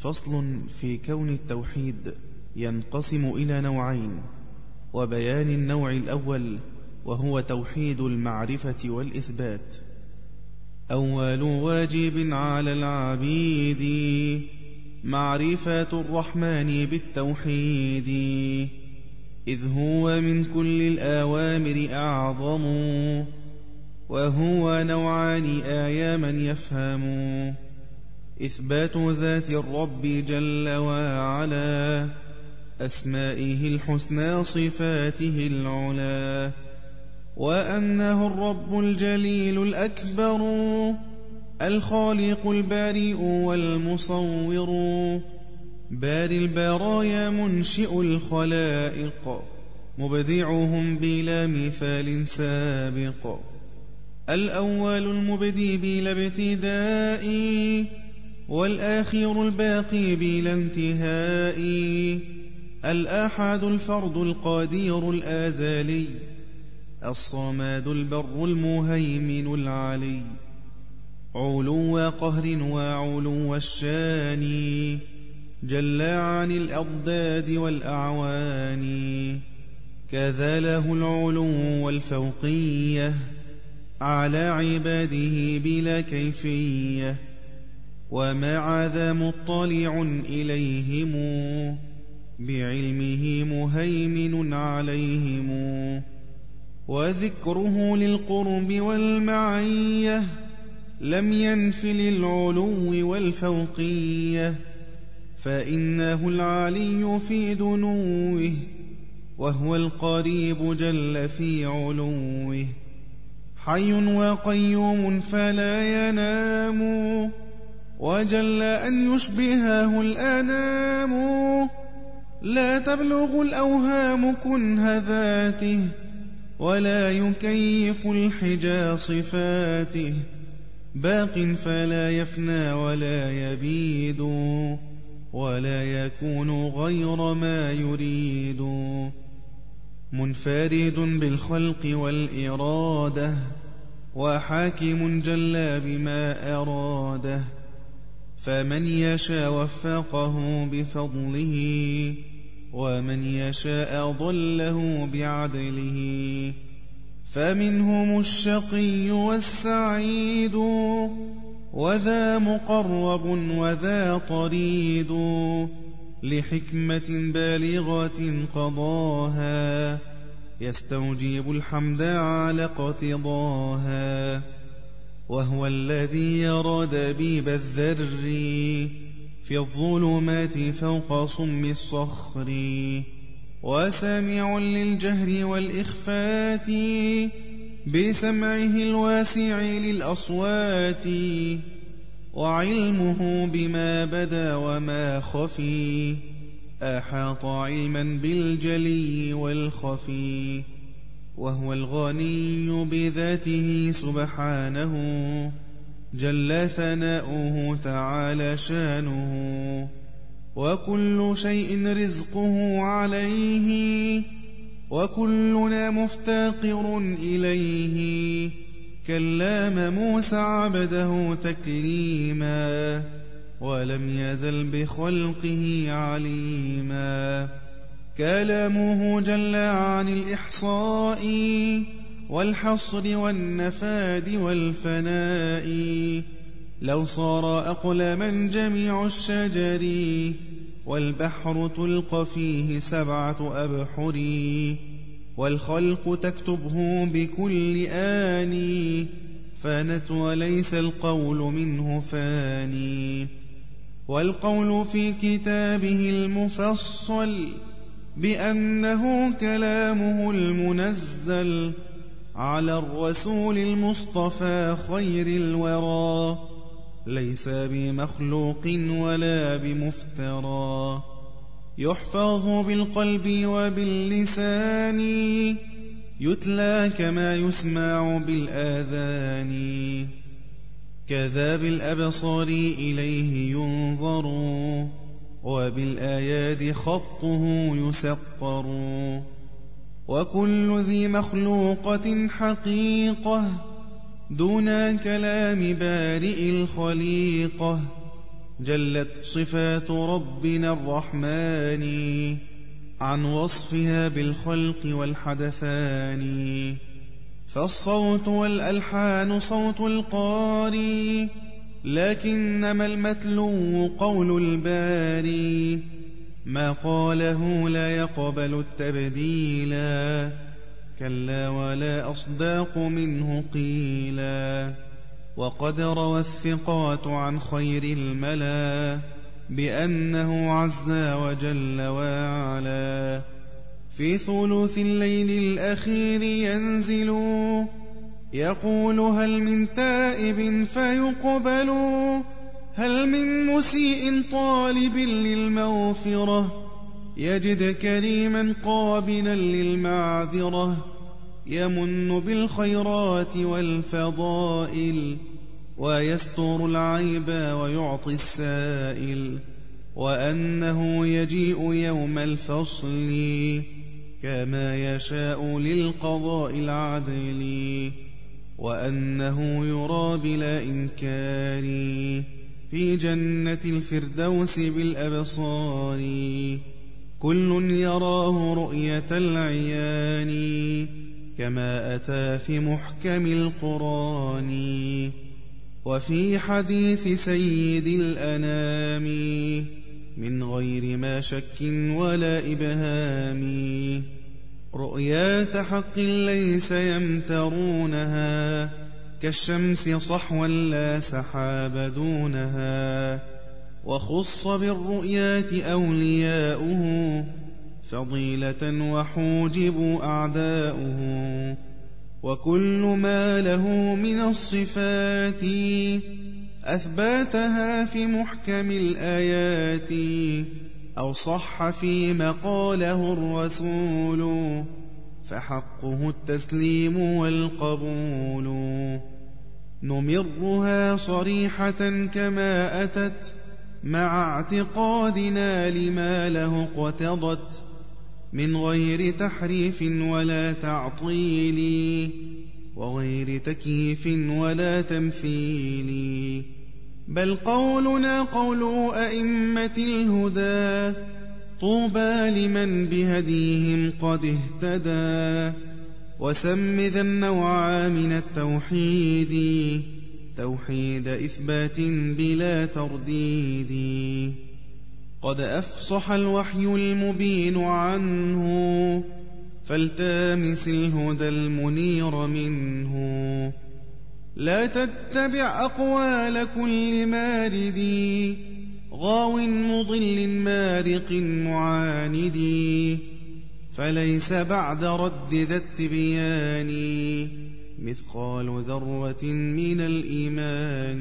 فصل في كون التوحيد ينقسم إلى نوعين وبيان النوع الأول وهو توحيد المعرفة والإثبات. أول واجب على العبيد معرفة الرحمن بالتوحيد إذ هو من كل الآوامر أعظم وهو نوعان آيا من يفهم. إثبات ذات الرب جل وعلا أسمائه الحسنى صفاته العلا وأنه الرب الجليل الأكبر الخالق البارئ والمصور باري البرايا منشئ الخلائق مبدعهم بلا مثال سابق الأول المبدي بلا ابتداء والآخر الباقي بلا انتهاء. الآحد الفرد القادير الآزالي الصماد البر المهيمن العلي. علو قهر وعلو الشان جل عن الأضداد والأعوان. كذا له العلو والفوقية على عباده بلا كيفية. ومع ذا مطلع إليهم بعلمه مهيمن عليهم وذكره للقرب والمعية لم ينف للعلو والفوقية فإنه العلي في دنوه وهو القريب جل في علوه حي وقيوم فلا ينام وجل أن يشبهه الأنام. لا تبلغ الأوهام كنه ذاته ولا يكيف الحجا صفاته باق فلا يفنى ولا يبيد ولا يكون غير ما يريد. منفرد بالخلق والإرادة وحاكم جل بما أراده. فمن يشاء وفقه بفضله ومن يشاء ضله بعدله. فمنهم الشقي والسعيد وذا مقرب وذا طريد لحكمة بالغة قضاها يستوجب الحمد على اقتضاها. وهو الذي يرى دبيب الذر في الظلمات فوق صم الصخر وسامع للجهر والإخفات بسمعه الواسع للأصوات وعلمه بما بدا وما خفي أحاط علما بالجلي والخفي. وهو الغني بذاته سبحانه جل ثناؤه تعالى شانه وكل شيء رزقه عليه وكلنا مفتقر إليه. كلام موسى عبده تكليما ولم يزل بخلقه عليما. كلامه جل عن الإحصاء والحصر والنفاد والفناء. لو صار أقلما جميع الشجر والبحر تلق فيه سبعة أبحر والخلق تكتبه بكل آن فانت وليس القول منه فاني. والقول في كتابه المفصل بأنه كلامه المنزل على الرسول المصطفى خير الورى. ليس بمخلوق ولا بمفترى. يحفظ بالقلب وباللسان يتلى كما يسمع بالآذان. كذا بالأبصار إليه ينظر. وبالآيات خطه يسطر وكل ذي مخلوقة حقيقة دون كلام بارئ الخليقة جلت صفات ربنا الرحمن عن وصفها بالخلق والحدثان فالصوت والألحان صوت القاري لكنما المتلو قول الباري ما قاله لا يقبل التبديلا كلا ولا أصداق منه قيلا وقد روى الثقات عن خير الملا بأنه عز وجل وعلا في ثلث الليل الأخير ينزل يقول هل من تائب فيقبل هل من مسيء طالب للمغفرة يجد كريما قابلا للمعذرة يمن بالخيرات والفضائل ويستر العيب ويعطي السائل وأنه يجيء يوم الفصل كما يشاء للقضاء العدل. وأنه يرى بلا إنكار في جنة الفردوس بالأبصار. كل يراه رؤية العيان كما أتى في محكم القرآن. وفي حديث سيد الأنام من غير ما شك ولا إبهام. رؤيات حق ليس يمترونها كالشمس صحوا لا سحاب دونها وخص بالرؤيات أولياؤه فضيلة وحوجب أعداؤه وكل ما له من الصفات أثباتها في محكم الآيات أو صح فيما قاله الرسول فحقه التسليم والقبول نمرها صريحة كما أتت مع اعتقادنا لما له اقتضت من غير تحريف ولا تعطيل وغير تكييف ولا تمثيل بل قولنا قول أئمة الهدى طوبى لمن بهديهم قد اهتدى وسم ذا النوع من التوحيد توحيد إثبات بلا ترديد. قد أفصح الوحي المبين عنه فالتامس الهدى المنير منه. لا تتبع أقوال كل مارد. غاو مضل مارق معاند. فليس بعد رد ذا التبيان. مثقال ذرة من الإيمان.